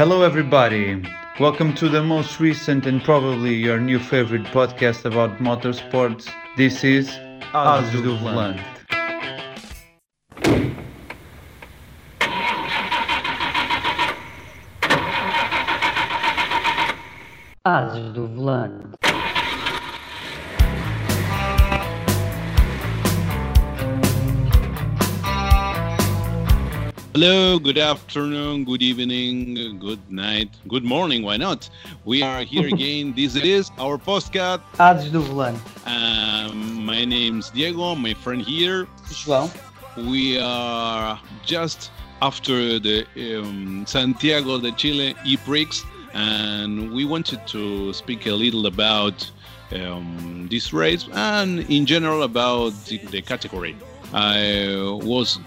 Hello, everybody. Welcome to the most recent and probably your new favorite podcast about motorsports. This is Azul do. Ases do Volante. Hello, good afternoon, good evening, good night, good morning, why not? We are here again. this is our postcard. Ases do Volante. Um, my name's Diego, my friend here. João. We are just after the um, Santiago de Chile e-prix and we wanted to speak a little about um, this race and in general about the, the category. I was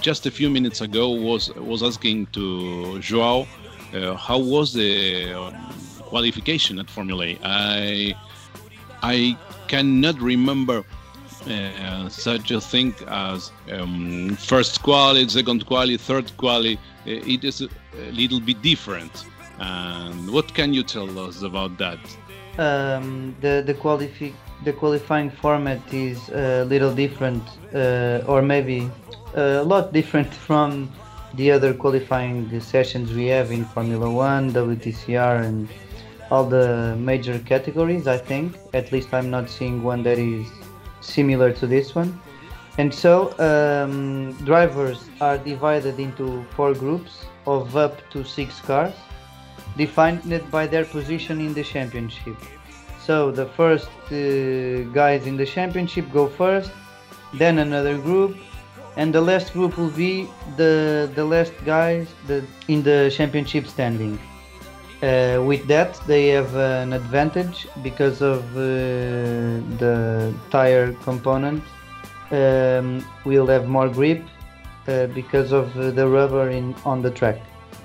just a few minutes ago was was asking to Joao uh, how was the um, qualification at Formula. I I cannot remember uh, such a thing as um, first quali, second quali, third quali. Uh, It is a, a little bit different. And what can you tell us about that? Um, the the qualifi- the qualifying format is a little different, uh, or maybe a lot different from the other qualifying sessions we have in Formula One, WTCR, and all the major categories. I think at least I'm not seeing one that is similar to this one. And so um, drivers are divided into four groups of up to six cars defined by their position in the championship. So the first uh, guys in the championship go first, then another group, and the last group will be the the last guys the, in the championship standing. Uh, with that, they have an advantage because of uh, the tire component. Um, will have more grip uh, because of uh, the rubber in on the track.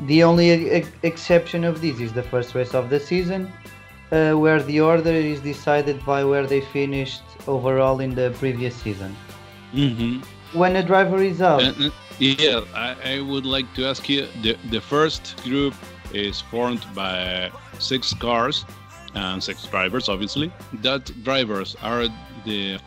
The only ex- exception of this is the first race of the season, uh, where the order is decided by where they finished overall in the previous season. Mm-hmm. When a driver is out, uh, yeah, I, I would like to ask you the, the first group is formed by six cars and six drivers, obviously. That drivers are the,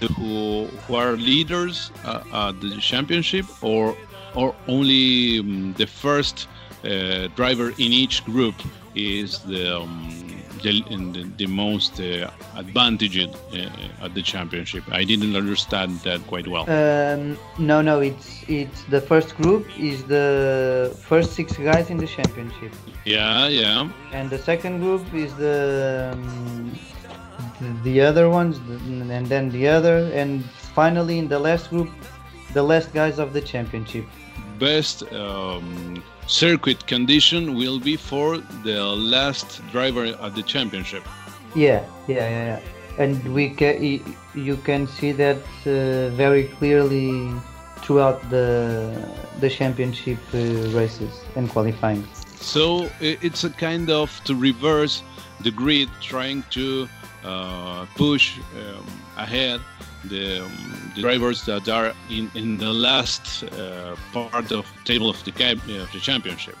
the who who are leaders uh, at the championship, or or only um, the first uh, driver in each group is the um, the, the, the most uh, advantaged uh, at the championship. I didn't understand that quite well. um, no, no, it's it's the first group is the first six guys in the championship, Yeah, yeah. and the second group is the um, the, the other ones, and then the other, and finally in the last group, the last guys of the championship. Best um, circuit condition will be for the last driver at the championship. Yeah, yeah, yeah, yeah. And we can you can see that uh, very clearly throughout the the championship uh, races and qualifying. So it's a kind of to reverse the grid, trying to uh, push um, ahead the, um, the drivers that are in, in the last uh, part of table of the, uh, of the championship.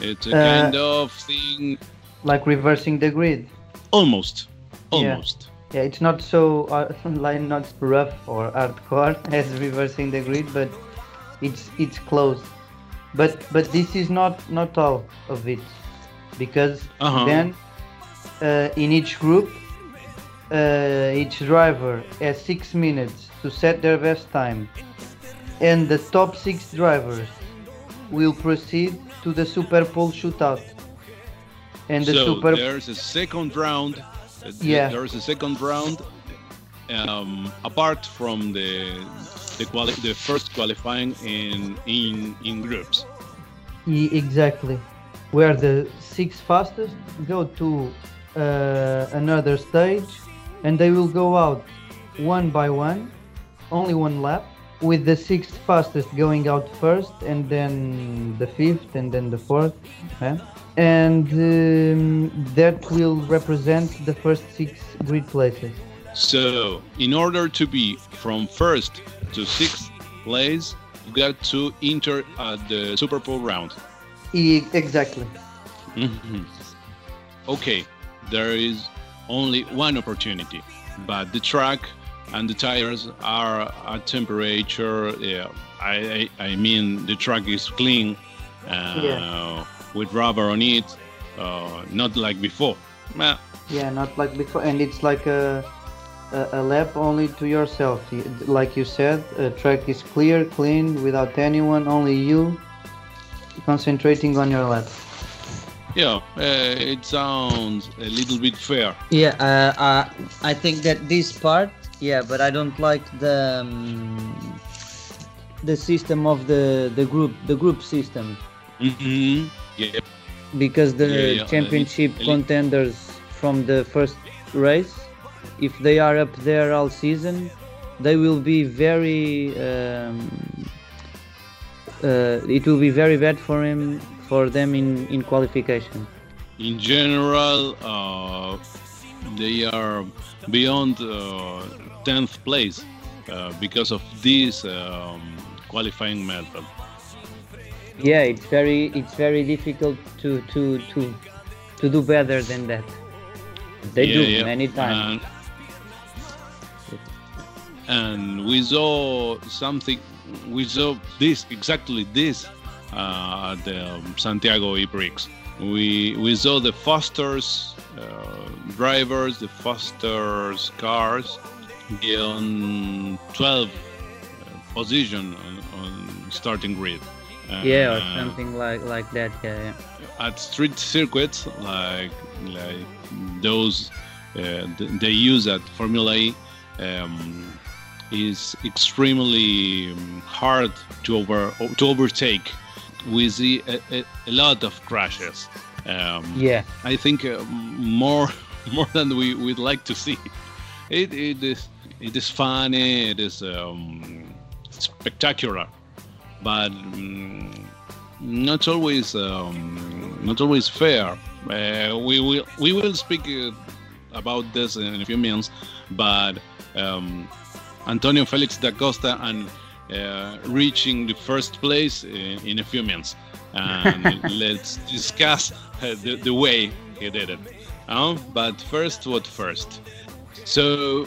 It's a Uh, kind of thing, Like reversing the grid. almost, Yeah. almost. Yeah, it's not so uh, like not rough or hardcore as reversing the grid, but it's it's close. But but this is not not all of it, because Uh-huh. then uh, in each group, uh, each driver has six minutes to set their best time, and the top six drivers will proceed to the Super Pole shootout. And the so Super there's a second round. Yeah. There's a second round um, apart from the the, quali- the first qualifying in in in groups. Exactly. Where the six fastest go to uh, another stage and they will go out one by one, only one lap, with the sixth fastest going out first and then the fifth and then the fourth. eh? And um, that will represent the first six grid places. So in order to be from first to sixth place, you got to enter at the Super Pole round. E- exactly. Mhm. Okay, there is only one opportunity, but the track and the tires are at temperature. Yeah, I, I, I mean the track is clean, uh, Yeah. with rubber on it, uh, not like before. Well, Yeah, not like before, and it's like a a, a lap only to yourself. Like you said, a track is clear, clean, without anyone, only you concentrating on your lap. Yeah, uh, it sounds a little bit fair. Yeah, uh, uh, I think that this part, yeah, but I don't like the um, the system of the the group the group system hmm Yeah, because the Yeah, yeah, championship contenders from the first race, if they are up there all season, they will be very. Um, uh, it will be very bad for him for them in in qualification. in general, uh, they are beyond uh, 10th place uh, because of this um, qualifying method. yeah it's very it's very difficult to to to to do better than that they Yeah, do yeah. many times And, and we saw something, we saw this, exactly this uh, at the um, Santiago E-Prix. We, we saw the fastest uh, drivers, the fastest cars on 12 uh, position on, on starting grid. yeah or Uh, something like like that yeah, yeah. at street circuits like like those uh, th- they use at Formula E um, is extremely um, hard to over to overtake. We see a, a, a lot of crashes. Um, yeah I think uh, more more than we would like to see. It, it is it is funny. It is um, spectacular, but mm, not always um, not always fair. Uh, we will we will speak uh, about this in a few minutes, but um, Antonio Felix da Costa and uh, reaching the first place in, in a few minutes, and let's discuss uh, the, the way he did it. Uh, but first, what first? So,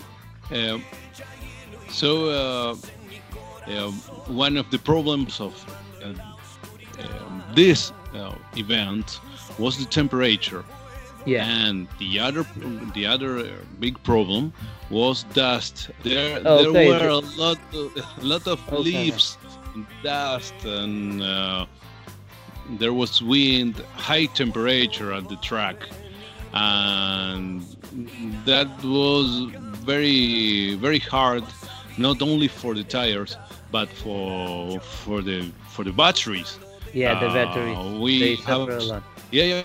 uh, so uh, uh, one of the problems of uh, this uh, event was the temperature yeah and the other the other uh, big problem was dust there Okay. there were a lot of, a lot of Okay. leaves and dust and uh, there was wind high temperature at the track and that was very very hard not only for the tires but for for the for the batteries yeah the Uh, batteries we they have suffer a lot yeah, yeah.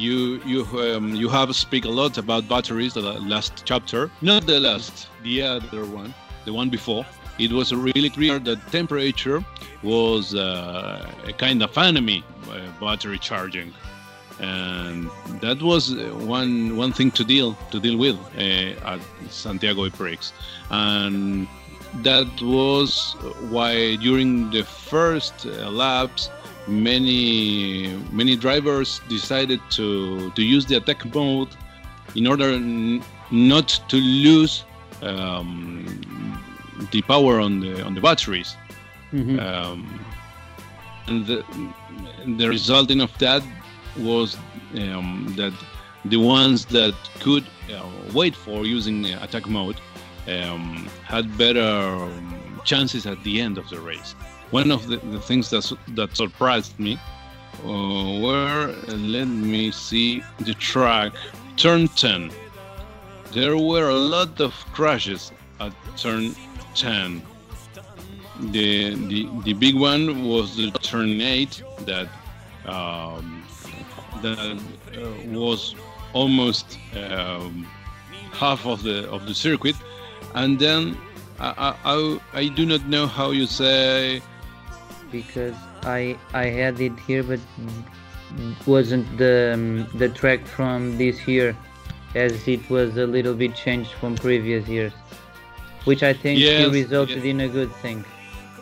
You you um, you have speak a lot about batteries the last chapter, not the last, the other one, the one before. It was really clear that temperature was uh, a kind of enemy uh, battery charging, and that was one one thing to deal to deal with uh, at Santiago Prix, and that was why during the first uh, laps many many drivers decided to to use the attack mode in order n- not to lose um, the power on the on the batteries Mhm. um, and the, the resulting of that was um, that the ones that could uh, wait for using attack mode um, had better um, chances at the end of the race. One of the, the things that that surprised me uh, were let me see the track turn 10. There were a lot of crashes at turn 10 the the, the big one was the turn eight that um, that uh, was almost um, half of the of the circuit, and then I, I, I do not know how you say because I I had it here, but wasn't the um, the track from this year, as it was a little bit changed from previous years, which I think Yes, resulted yes. in a good thing.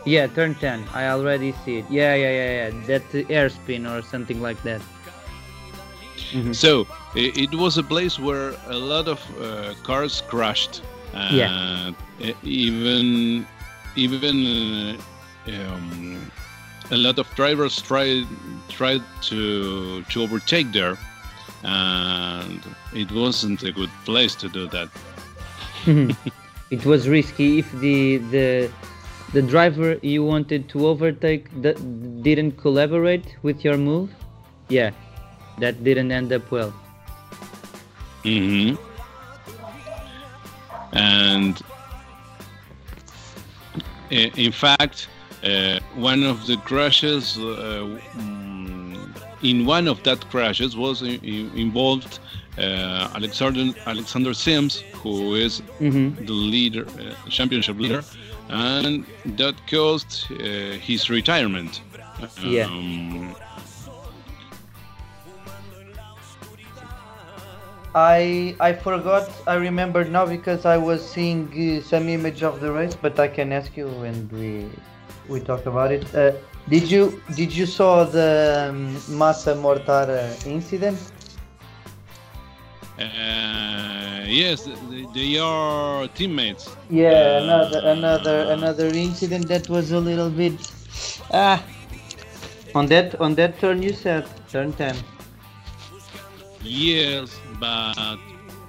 Yeah, turn 10. I already see it. Yeah, yeah, yeah, yeah. That's the hairpin or something like that. Mm-hmm. So it, it, was a place where a lot of uh, cars crashed. yeah. Even even uh, um, a lot of drivers tried tried to to overtake there, and it wasn't a good place to do that. it was risky if the the the driver you wanted to overtake that didn't collaborate with your move. Yeah, that didn't end up well. Mm-hmm. And in fact, uh, one of the crashes, uh, mm, in one of that crashes, was in, involved uh, Alexander Alexander Sims, who is mm-hmm. the leader, uh, championship leader, and that caused uh, his retirement. Yeah. Um, I I forgot. I remember now because I was seeing uh, some image of the race, but I can ask you when we we talked about it. Uh, did you did you saw the um, Massa Mortara incident? Uh, yes, they are teammates. Yeah, uh, another another another incident that was a little bit ah on that on that turn you said turn ten. Yes, but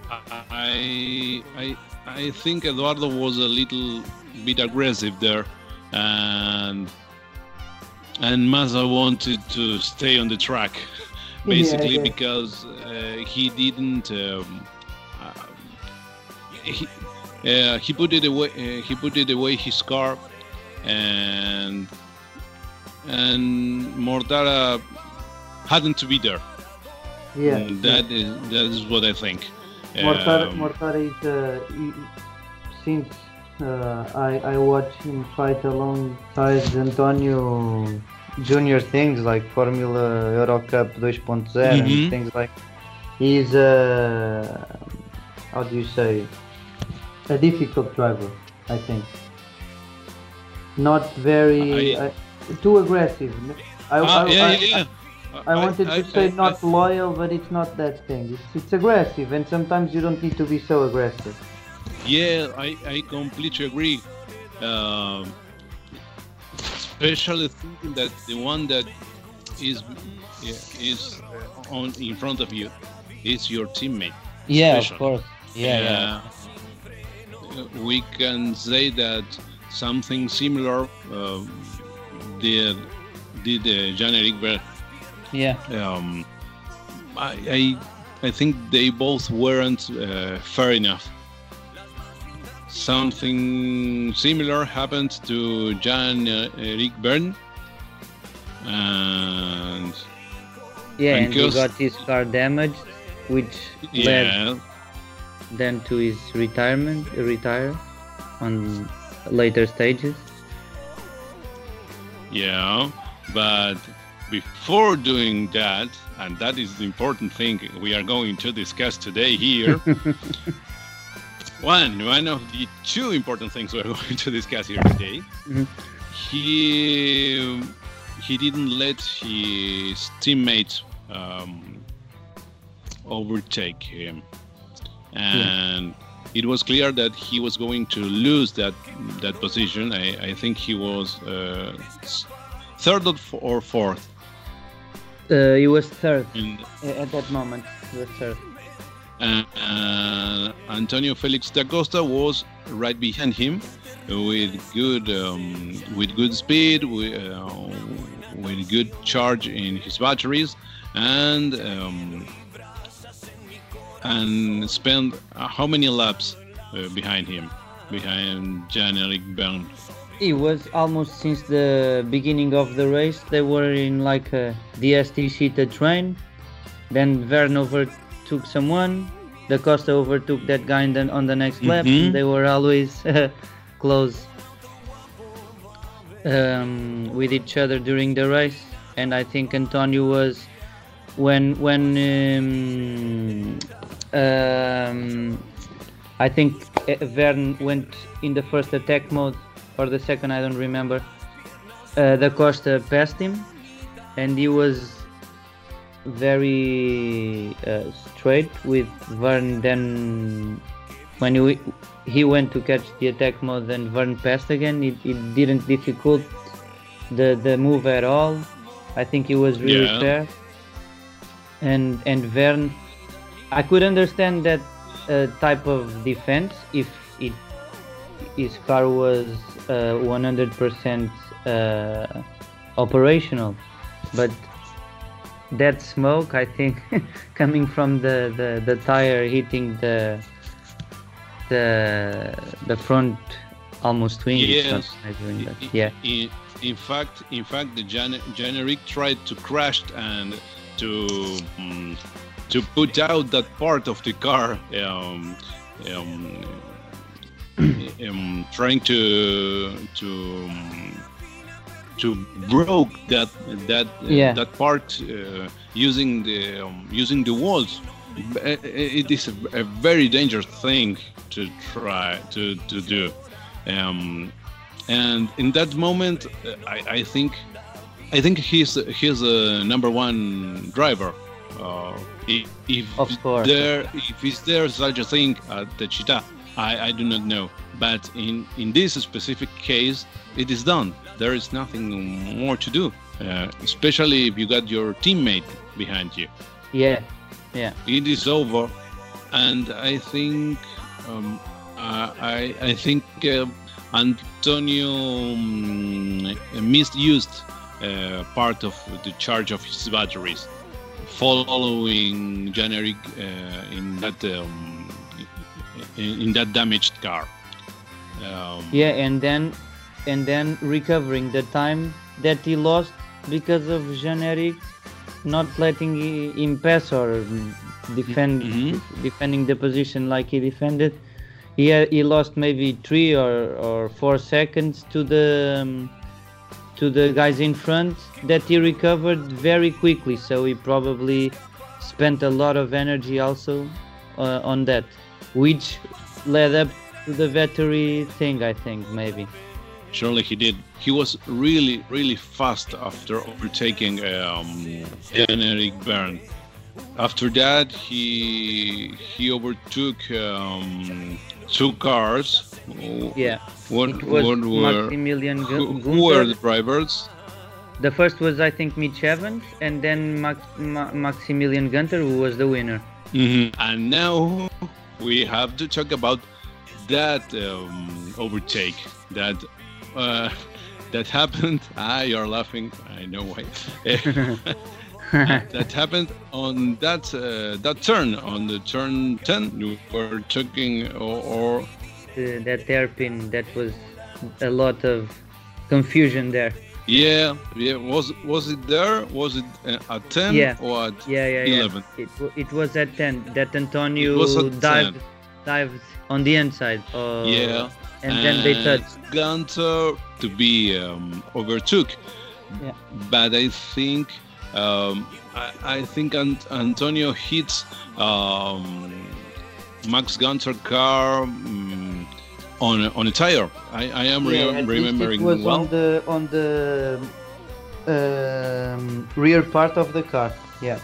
I I I think Eduardo was a little bit aggressive there, and and Massa wanted to stay on the track, basically yeah, yeah. because uh, he didn't. Um, uh, he, uh, he put it away. Uh, he put it away his car, and and Mortara hadn't to be there. Yeah, mm, that yeah. is that is what I think. Mortara, um, Mortara is uh, since uh, I I watch him fight alongside Antonio junior things like Formula Euro Cup 2.0 mm-hmm. and things like. He's a uh, how do you say a difficult driver, I think. Not very I, uh, too aggressive. I, ah, I, yeah, yeah. I wanted I, to say not loyal, but it's not that thing. It's, it's aggressive, and sometimes you don't need to be so aggressive. Yeah, I, I completely agree. Um, especially thinking that the one that is yeah, is on in front of you is your teammate. Yeah, especially. of course. Yeah, yeah. Uh, we can say that something similar uh, did did uh, Jean-Éric Vergne yeah. Um, I, I, I think they both weren't uh, fair enough. Something similar happened to Jan uh, Éric Vergne, and yeah, and he got his car damaged, which yeah. led then to his retirement, retire on later stages. Yeah, but before doing that, and that is the important thing we are going to discuss today here. one, one of the two important things we're going to discuss here today. Mm-hmm. He he didn't let his teammates um, overtake him, and. Yeah. It was clear that he was going to lose that that position. I, I think he was uh, third or fourth uh, he was third at that moment. He was third. Uh, Antonio Felix da Costa was right behind him with good um, with good speed, with, uh, with good charge in his batteries, and um, and spent uh, how many laps uh, behind him, behind Jean-Éric Vergne? It was almost since the beginning of the race. They were in like a DS Techeetah train. Then Vergne overtook someone. Da Costa overtook that guy and then on the next lap. Mm-hmm. They were always close um, with each other during the race. And I think Antonio was when when um, um, I think Vergne went in the first attack mode or the second, I don't remember. Uh, da Costa passed him, and he was very uh, straight with Vergne. Then when he, he went to catch the attack mode, and Vergne passed again. It, it didn't difficult the the move at all. I think he was really Yeah. fair. And and Vergne, I could understand that uh, type of defense if it his car was uh, 100% uh, operational, but that smoke, I think, coming from the, the, the tire hitting the the the front almost wing. Yes. nice doing that. I- Yeah. In, in fact, in fact, the gen- Jean-Éric tried to crash and to um, to put out that part of the car, um, um, um, trying to to um, to broke that that uh, Yeah. that part uh, using the um, using the walls. Uh, It is a, a very dangerous thing to try to to do. Um, and in that moment, I, I think I think he's he's a number one driver. Uh, if if Of course. there if is there such a thing at Techeetah, I, I do not know. But in in this specific case, it is done. There is nothing more to do, uh, especially if you got your teammate behind you Yeah. Yeah. it is over and i think um, uh, i i think uh, antonio um, misused uh, part of the charge of his batteries following Jean-Éric uh, in that um, in, in that damaged car um, Yeah, and then and then recovering the time that he lost because of Jean-Éric not letting him pass or defend Mhm. defending the position like he defended. He had, he lost maybe three or, or four seconds to the um, to the guys in front that he recovered very quickly. So he probably spent a lot of energy also uh, on that, which led up to the veterinary thing. I think maybe. Surely he did. He was really, really fast after overtaking um, Jean-Éric Vergne. After that, he he overtook um, two cars. Yeah. What, what were Maximilian who, who were the drivers? The first was I think Mitch Evans, and then Max, Ma- Maximilian Günther, who was the winner. Mhm. And now we have to talk about that um, overtake that uh, that happened. Ah, you're laughing. I know why. that happened on that uh, that turn on the turn 10 you were talking or, or Uh, that hairpin, that was a lot of confusion there. yeah yeah was was it there was it uh, at 10 Yeah. or at Yeah, yeah, yeah. 11 It, it was at 10 that Antonio It was at 10. Dived, dived on the inside. Uh, yeah And then they touched. Günther to be um, overtook Yeah. but I think um, I, I think Ant- Antonio hits um, Max Günther car um, on a, on a tire I, I am re- Yeah, at least remembering it was well on the on the um, rear part of the car. Yeah,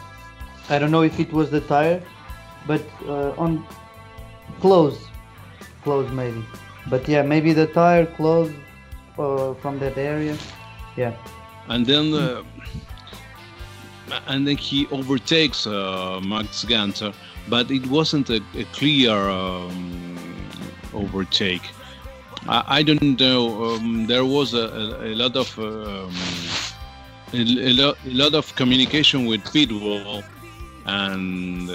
I don't know if it was the tire, but uh, on close, close maybe. But yeah, maybe the tire close uh, from that area. Yeah. and then uh, and then he overtakes uh, Max Günther, but it wasn't a, a clear um, overtake. I, I don't know. Um, there was a, a, a lot of um, a, lo- a lot of communication with Pitbull, and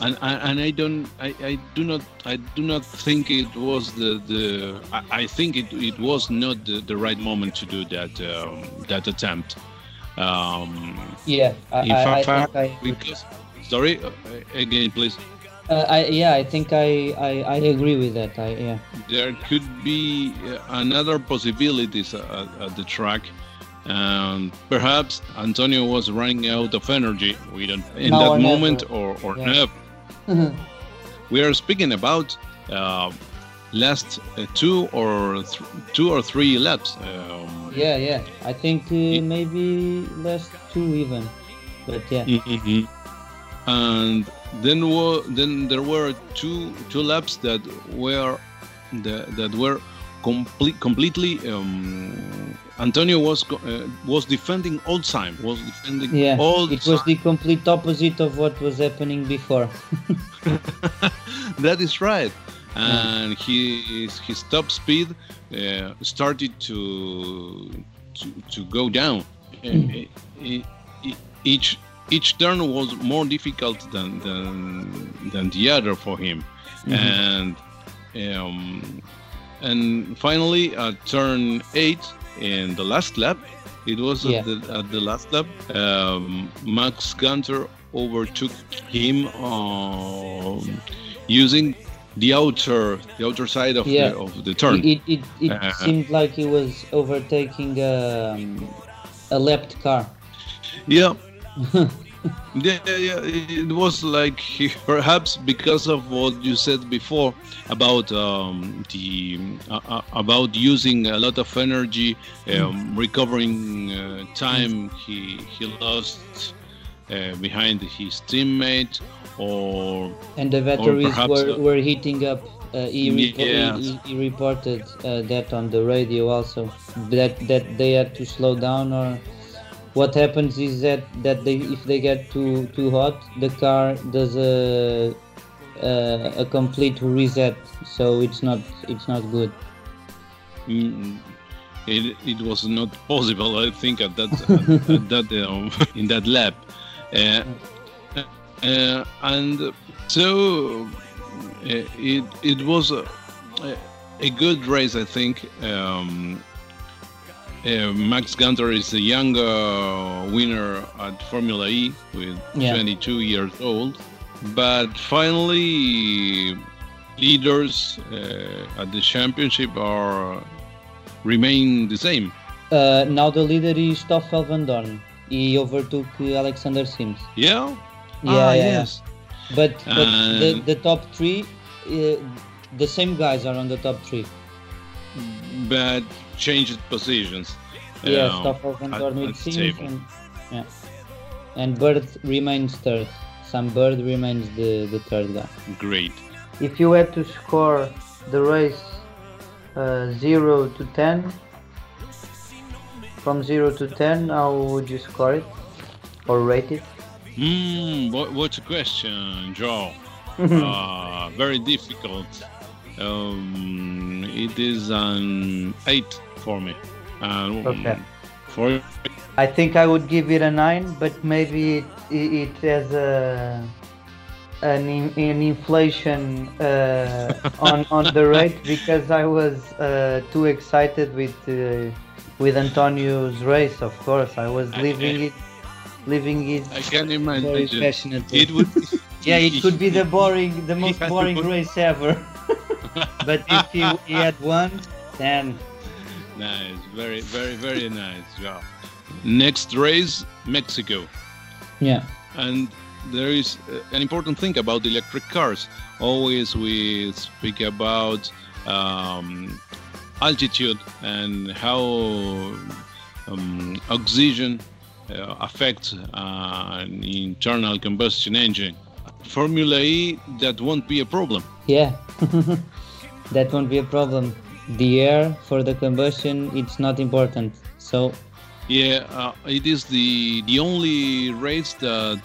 and I- and I don't I, I do not I do not think it was the the I, I think it, it was not the, the right moment to do that um, that attempt. Um, Yeah, I, in I, fact, I, because sorry uh, again please uh, I, yeah, I think I, I, I agree with that. I, yeah, there could be uh, another possibilities at, at the track. And perhaps Antonio was running out of energy. We don't in Now that or never. moment or or Yeah. Never. we are speaking about uh, last uh, two or th- two or three laps. Um, yeah, yeah. I think uh, maybe last two even. But yeah, Mhm. And then were then there were two two laps that were that, that were complete completely um, Antonio was uh, was defending all time was defending yeah, all it was time. the complete opposite of what was happening before. that is right. And his his top speed uh, started to to, to go down. Uh, e- e- each each turn was more difficult than than, than the other for him. And um, and finally at turn 8 in the last lap it was Yeah. at, the, at the last lap um, max Günther overtook him um, using the outer the outer side of Yeah. the of the turn It it, it Uh, seemed like he was overtaking um, a lapped car. Yeah. yeah, yeah, yeah. It was like perhaps because of what you said before about um, the uh, uh, about using a lot of energy, um, recovering uh, time he he lost uh, behind his teammate, or and the batteries were, were heating up. Uh, he, repo- he, he reported uh, that on the radio also that that they had to slow down or what happens is that that they if they get too too hot the car does a a, a complete reset. So it's not it's not good. Mm, it, it was not possible i think at that at, at that um, in that lab. Uh, uh, and so uh, it it was a, a good race i think. Um, uh, Max Günther is a young uh, winner at Formula E with Yeah. 22 years old, but finally leaders uh, at the championship are remain the same. uh, now the leader is Stoffel Vandoorne he overtook Alexander Sims Yeah. yeah, ah, yeah, yes. but, but the, the top three uh, the same guys are on the top three But changed positions. Yeah, Stoffel van at- Dorn at with the Sims table. and yeah, and Bird remains third. Sam Bird remains the, the third guy. Great. If you had to score the race uh, 0 to 10, from 0 to 10, how would you score it or rate it? Hmm. What, what's a question, Joe? uh, very difficult. Um, it is an eight for me. Um, Okay. For I think I would give it a 9, but maybe it, it, has a an, an inflation uh, on on the rate because I was uh, too excited with uh, with Antonio's race. Of course, I was leaving it, leaving it. I can Very imagine passionate. it would. Yeah, it could be the boring, the most boring race ever. But if he, he had won, then Nice, very, very, very nice. Yeah. Next race, Mexico. yeah, And there is uh, an important thing about electric cars. Always we speak about um, altitude and how um, oxygen uh, affects uh, an internal combustion engine. Formula E, that won't be a problem. yeah. that won't be a problem. The air for the combustion, it's not important. So Yeah, uh, it is the the only race that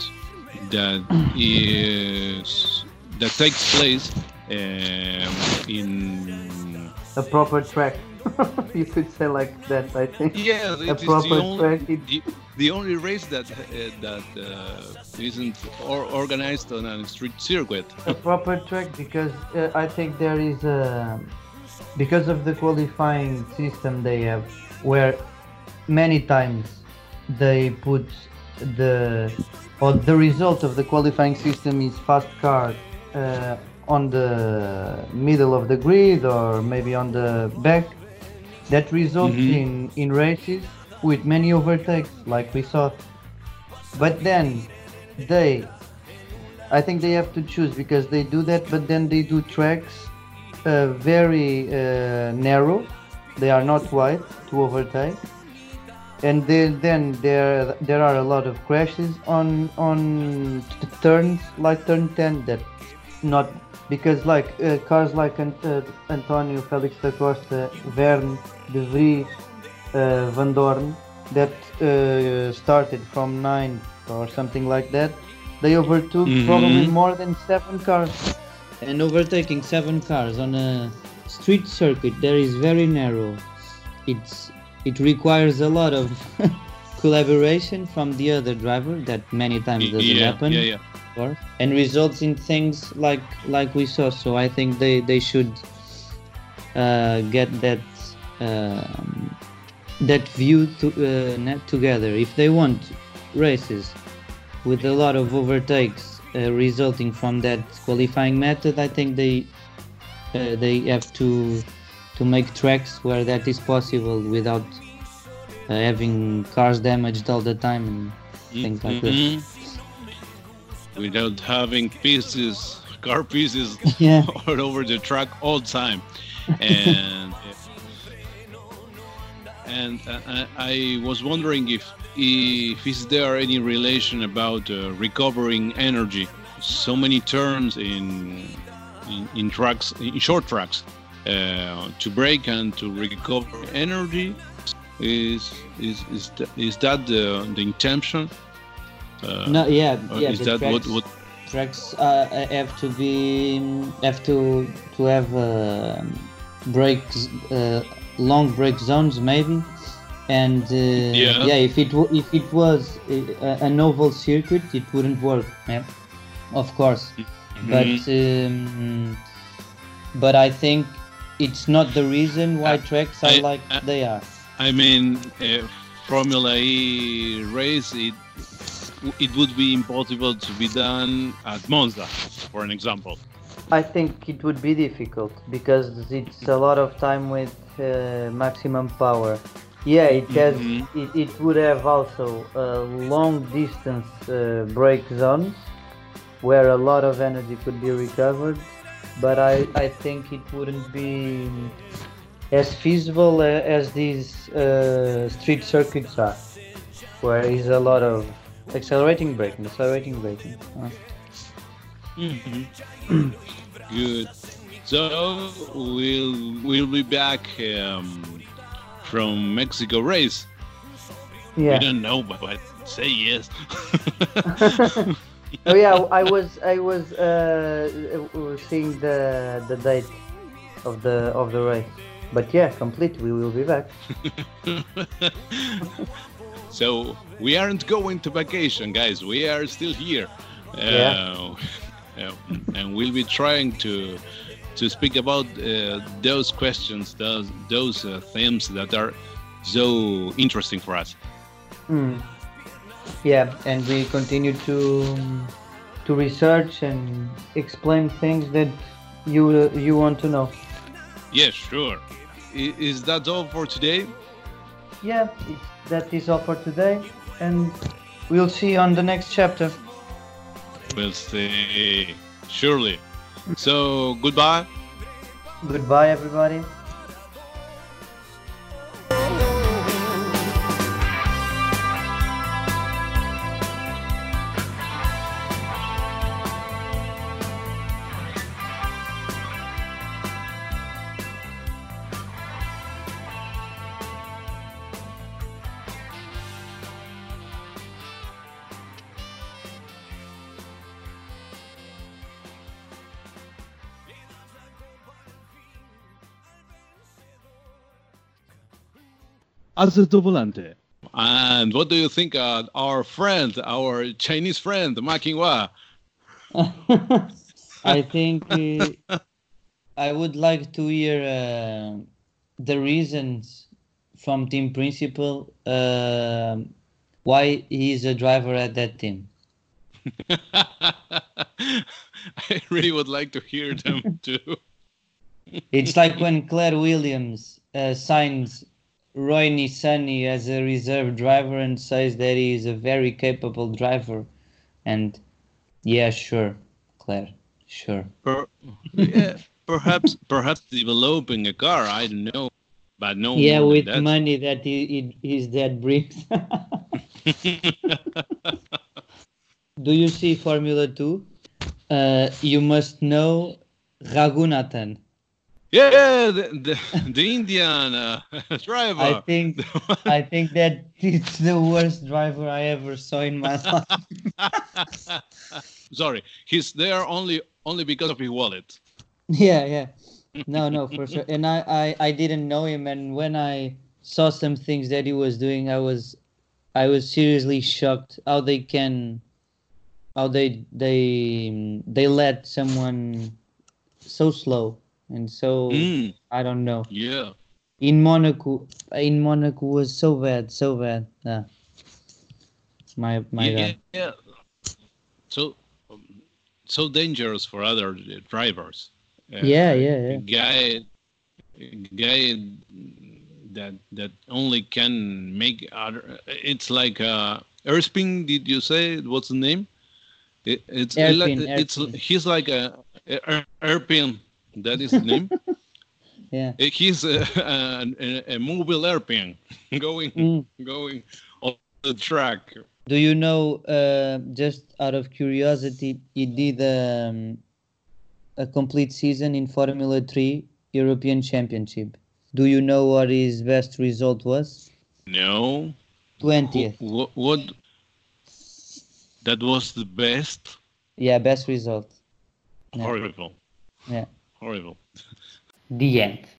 that is that takes place um, in a proper track. you could say like that, I think. yeah it A is the proper only, track. It, the, the only race that uh, that uh, isn't or organized on a street circuit. a proper track because uh, I think there is a because of the qualifying system they have where many times they put the or the result of the qualifying system is fast car uh, on the middle of the grid or maybe on the back that results Mhm. in in races with many overtakes like we saw but then they I think they have to choose because they do that, but then they do tracks uh, very uh, narrow. They are not wide to overtake, and then, then there there are a lot of crashes on on turns like turn 10 that not because like uh, cars like uh, Antonio Felix da Costa, Vergne, De Vries, Vandoorne that uh, started from 9 or something like that. They overtook Mhm. probably more than seven cars. And overtaking seven cars on a street circuit there is very narrow. It's it requires a lot of collaboration from the other driver that many times doesn't yeah, happen. yeah, yeah. before, and results in things like like we saw. So i think they they should uh, get that um, that view to, uh, net together if they want races with a lot of overtakes uh, resulting from that qualifying method i think they uh, they have to to make tracks where that is possible without uh, having cars damaged all the time and things like that Mhm. Without having pieces, car pieces yeah all over the track all the time. And and uh, I was wondering if if is there any relation about uh, recovering energy? So many turns in in, in tracks in short tracks uh, to brake and to recover energy is is is, th- is that the the intention? Uh, no yeah yeah is that tracks, what what tracks uh, have to be have to to have uh, brakes uh, long brake zones maybe and uh, Yeah. yeah if it wa- if it was a, an oval circuit it wouldn't work yeah of course but Mhm. um, but I think it's not the reason why Uh, tracks are I- like I- they are I mean, uh, Formula E race, it it would be impossible to be done at Monza, for an example. I think it would be difficult because it's a lot of time with uh, maximum power. Yeah, it has. Mhm. It, it would have also uh, long distance uh, brake zones where a lot of energy could be recovered, but I, I think it wouldn't be as feasible uh, as these uh, street circuits are, where is a lot of accelerating braking, accelerating braking. Uh, Good. So we'll we'll be back um, from Mexico race. yeah. We don't know, but, but say yes. oh yeah, I was I was uh, seeing the the date of the of the race, but yeah, complete. We will be back. so we aren't going to vacation, guys. We are still here. Yeah. Uh, and we'll be trying to to speak about uh, those questions, those those uh, themes that are so interesting for us. Mm. Yeah, and we continue to to research and explain things that you you want to know. Yeah, sure. I- Is that all for today? Yeah, it's, that is all for today, and we'll see you on the next chapter. We'll see. Surely. So goodbye. Goodbye, everybody. Ases do Volante. And what do you think of our friend, our Chinese friend, Ma Qinghua? I think uh, I would like to hear uh, the reasons from team principal uh, why he is a driver at that team. I really would like to hear them too. It's like when Claire Williams uh, signs Roy Nissany as a reserve driver and says that he is a very capable driver. And yeah, sure, Claire, sure. Per- yeah, perhaps, perhaps developing a car. I don't know, but no. yeah, with that. money that he, he, his dad brings. Do you see Formula Two? Uh, you must know Raghunathan. Yeah, the, the, the Indian uh, driver. I think I think that it's the worst driver I ever saw in my life. Sorry, he's there only only because of his wallet. yeah, yeah. No, no, for sure. And I, I, I didn't know him, and when I saw some things that he was doing, I was, I was seriously shocked how they can, how they they they let someone so slow and so Mm, I don't know. yeah. In Monaco, in Monaco was so bad, so bad. Yeah. My my yeah, God. yeah. So um, so dangerous for other uh, drivers. Uh, Yeah, yeah, yeah. Guy, guy that that only can make other. It's like uh, Erspin. Did you say what's the name? It, it's Erpin, like- it's Erpin. he's like a, a Erpin. That is the name. Yeah. Uh, He's a, a, a mobile airplane going Mm. going on the track. Do you know, uh, just out of curiosity, he did um, a complete season in Formula 3 European Championship. Do you know what his best result was? No. 20th. What, what? That was the best. Yeah, best result. Horrible. Yeah. Horrible. The end.